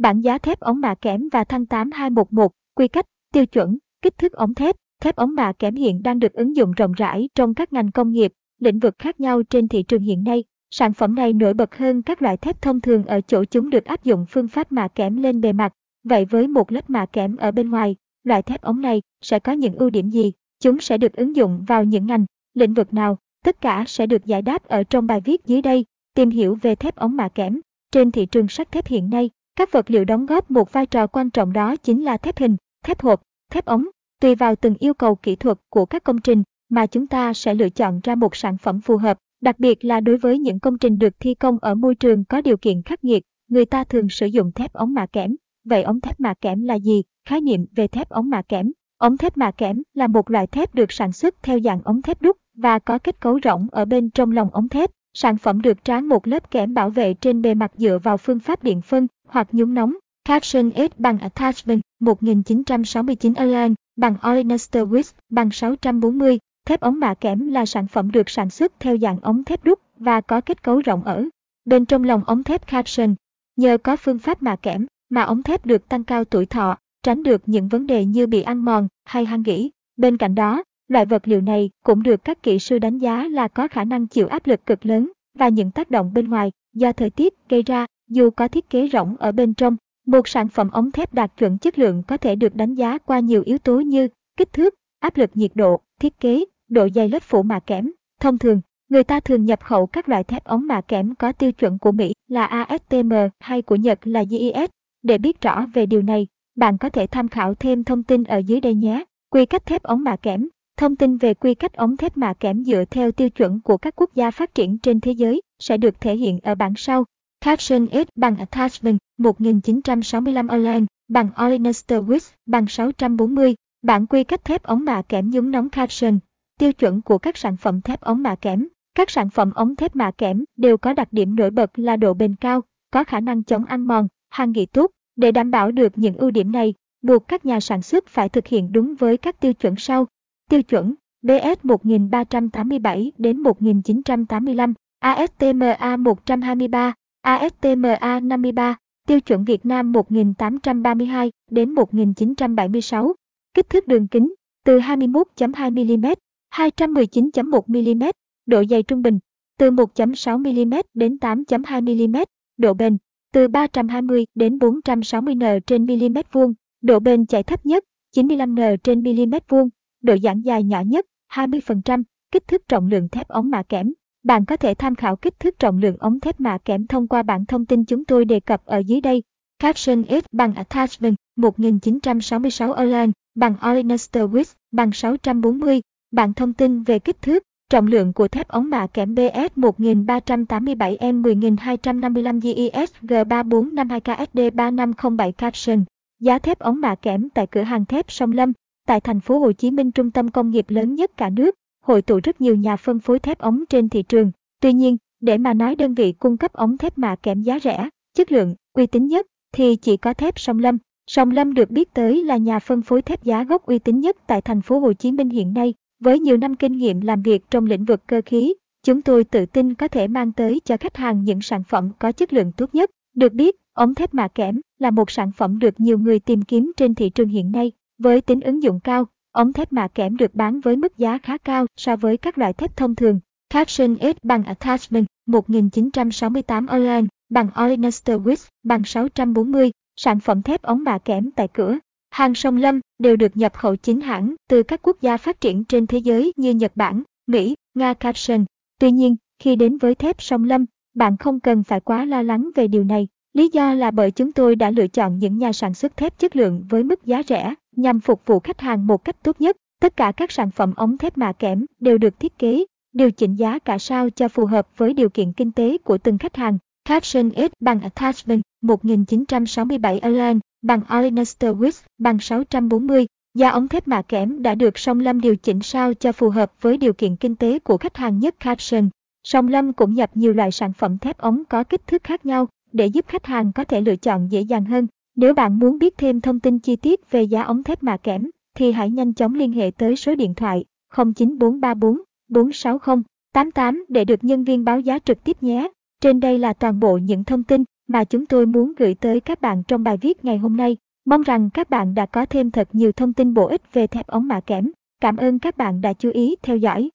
Bảng giá thép ống mạ kẽm và thăng 8211, quy cách, tiêu chuẩn, kích thước ống thép. Thép ống mạ kẽm hiện đang được ứng dụng rộng rãi trong các ngành công nghiệp, lĩnh vực khác nhau trên thị trường hiện nay. Sản phẩm này nổi bật hơn các loại thép thông thường ở chỗ chúng được áp dụng phương pháp mạ kẽm lên bề mặt. Vậy với một lớp mạ kẽm ở bên ngoài, loại thép ống này sẽ có những ưu điểm gì? Chúng sẽ được ứng dụng vào những ngành, lĩnh vực nào? Tất cả sẽ được giải đáp ở trong bài viết dưới đây. Tìm hiểu về thép ống mạ kẽm. Trên thị trường sắt thép hiện nay, các vật liệu đóng góp một vai trò quan trọng đó chính là thép hình, thép hộp, thép ống. Tùy vào từng yêu cầu kỹ thuật của các công trình mà chúng ta sẽ lựa chọn ra một sản phẩm phù hợp, đặc biệt là đối với những công trình được thi công ở môi trường có điều kiện khắc nghiệt, người ta thường sử dụng thép ống mạ kẽm. Vậy ống thép mạ kẽm là gì? Khái niệm về thép ống mạ kẽm. Ống thép mạ kẽm là một loại thép được sản xuất theo dạng ống thép đúc và có kết cấu rỗng ở bên trong lòng ống thép. Sản phẩm được tráng một lớp kẽm bảo vệ trên bề mặt dựa vào phương pháp điện phân hoặc nhúng nóng. Caption S bằng Attachment 1969 Alan bằng Olenester Wisp bằng 640. Thép ống mạ kẽm là sản phẩm được sản xuất theo dạng ống thép đúc và có kết cấu rộng ở bên trong lòng ống thép caption. Nhờ có phương pháp mạ kẽm mà ống thép được tăng cao tuổi thọ, tránh được những vấn đề như bị ăn mòn hay hăng gỉ. Bên cạnh đó, loại vật liệu này cũng được các kỹ sư đánh giá là có khả năng chịu áp lực cực lớn và những tác động bên ngoài do thời tiết gây ra dù có thiết kế rỗng ở bên trong. Một sản phẩm ống thép đạt chuẩn chất lượng có thể được đánh giá qua nhiều yếu tố như kích thước, áp lực nhiệt độ, thiết kế, độ dày lớp phủ mạ kẽm. Thông thường, người ta thường nhập khẩu các loại thép ống mạ kẽm có tiêu chuẩn của Mỹ là ASTM hay của Nhật là JIS. Để biết rõ về điều này, bạn có thể tham khảo thêm thông tin ở dưới đây nhé. Quy cách thép ống mạ kẽm Thông tin về quy cách ống thép mạ kẽm dựa theo tiêu chuẩn của các quốc gia phát triển trên thế giới sẽ được thể hiện ở bảng sau. Caption S bằng Attachment 1965 Online bằng Olenester Wix bằng 640. Bản quy cách thép ống mạ kẽm nhúng nóng Caption. Tiêu chuẩn của các sản phẩm thép ống mạ kẽm. Các sản phẩm ống thép mạ kẽm đều có đặc điểm nổi bật là độ bền cao, có khả năng chống ăn mòn, hàng gỉ tốt. Để đảm bảo được những ưu điểm này, buộc các nhà sản xuất phải thực hiện đúng với các tiêu chuẩn sau. Tiêu chuẩn BS 1387 đến 1985, ASTMA 123, ASTMA 53, tiêu chuẩn Việt Nam 1832 đến 1976. Kích thước đường kính từ 21.2 mm, 219.1 mm, độ dày trung bình từ 1.6 mm đến 8.2 mm, độ bền từ 320 đến 460 n trên mm vuông, độ bền chạy thấp nhất 95 n trên mm vuông, độ giãn dài nhỏ nhất 20%, kích thước trọng lượng thép ống mạ kẽm. Bạn có thể tham khảo kích thước trọng lượng ống thép mạ kẽm thông qua bản thông tin chúng tôi đề cập ở dưới đây. Caption S bằng Attachment 1966 Erlang bằng Olenester Width bằng 640. Bản thông tin về kích thước, trọng lượng của thép ống mạ kẽm BS 1387M 10255 GIS G3452 KSD 3507 Caption. Giá thép ống mạ kẽm tại cửa hàng thép Sông Lâm, tại thành phố Hồ Chí Minh trung tâm công nghiệp lớn nhất cả nước, hội tụ rất nhiều nhà phân phối thép ống trên thị trường. Tuy nhiên, để mà nói đơn vị cung cấp ống thép mạ kẽm giá rẻ, chất lượng, uy tín nhất thì chỉ có thép Sông Lâm. Sông Lâm được biết tới là nhà phân phối thép giá gốc uy tín nhất tại thành phố Hồ Chí Minh hiện nay, với nhiều năm kinh nghiệm làm việc trong lĩnh vực cơ khí, chúng tôi tự tin có thể mang tới cho khách hàng những sản phẩm có chất lượng tốt nhất. Được biết, ống thép mạ kẽm là một sản phẩm được nhiều người tìm kiếm trên thị trường hiện nay, với tính ứng dụng cao. Ống thép mạ kẽm được bán với mức giá khá cao so với các loại thép thông thường. Caption S bằng Attachment 1968 Online bằng Olenester Wix bằng 640. Sản phẩm thép ống mạ kẽm tại cửa. Hàng sông Lâm đều được nhập khẩu chính hãng từ các quốc gia phát triển trên thế giới như Nhật Bản, Mỹ, Nga Caption. Tuy nhiên, khi đến với thép sông Lâm, bạn không cần phải quá lo lắng về điều này. Lý do là bởi chúng tôi đã lựa chọn những nhà sản xuất thép chất lượng với mức giá rẻ nhằm phục vụ khách hàng một cách tốt nhất. Tất cả các sản phẩm ống thép mạ kẽm đều được thiết kế, điều chỉnh giá cả sao cho phù hợp với điều kiện kinh tế của từng khách hàng. Caption S bằng Attachment 1967 Align bằng Olenester Wix bằng 640. Giá ống thép mạ kẽm đã được Song Lâm điều chỉnh sao cho phù hợp với điều kiện kinh tế của khách hàng nhất Caption. Song Lâm cũng nhập nhiều loại sản phẩm thép ống có kích thước khác nhau để giúp khách hàng có thể lựa chọn dễ dàng hơn. Nếu bạn muốn biết thêm thông tin chi tiết về giá ống thép mạ kẽm, thì hãy nhanh chóng liên hệ tới số điện thoại 09434 460 88 để được nhân viên báo giá trực tiếp nhé. Trên đây là toàn bộ những thông tin mà chúng tôi muốn gửi tới các bạn trong bài viết ngày hôm nay. Mong rằng các bạn đã có thêm thật nhiều thông tin bổ ích về thép ống mạ kẽm. Cảm ơn các bạn đã chú ý theo dõi.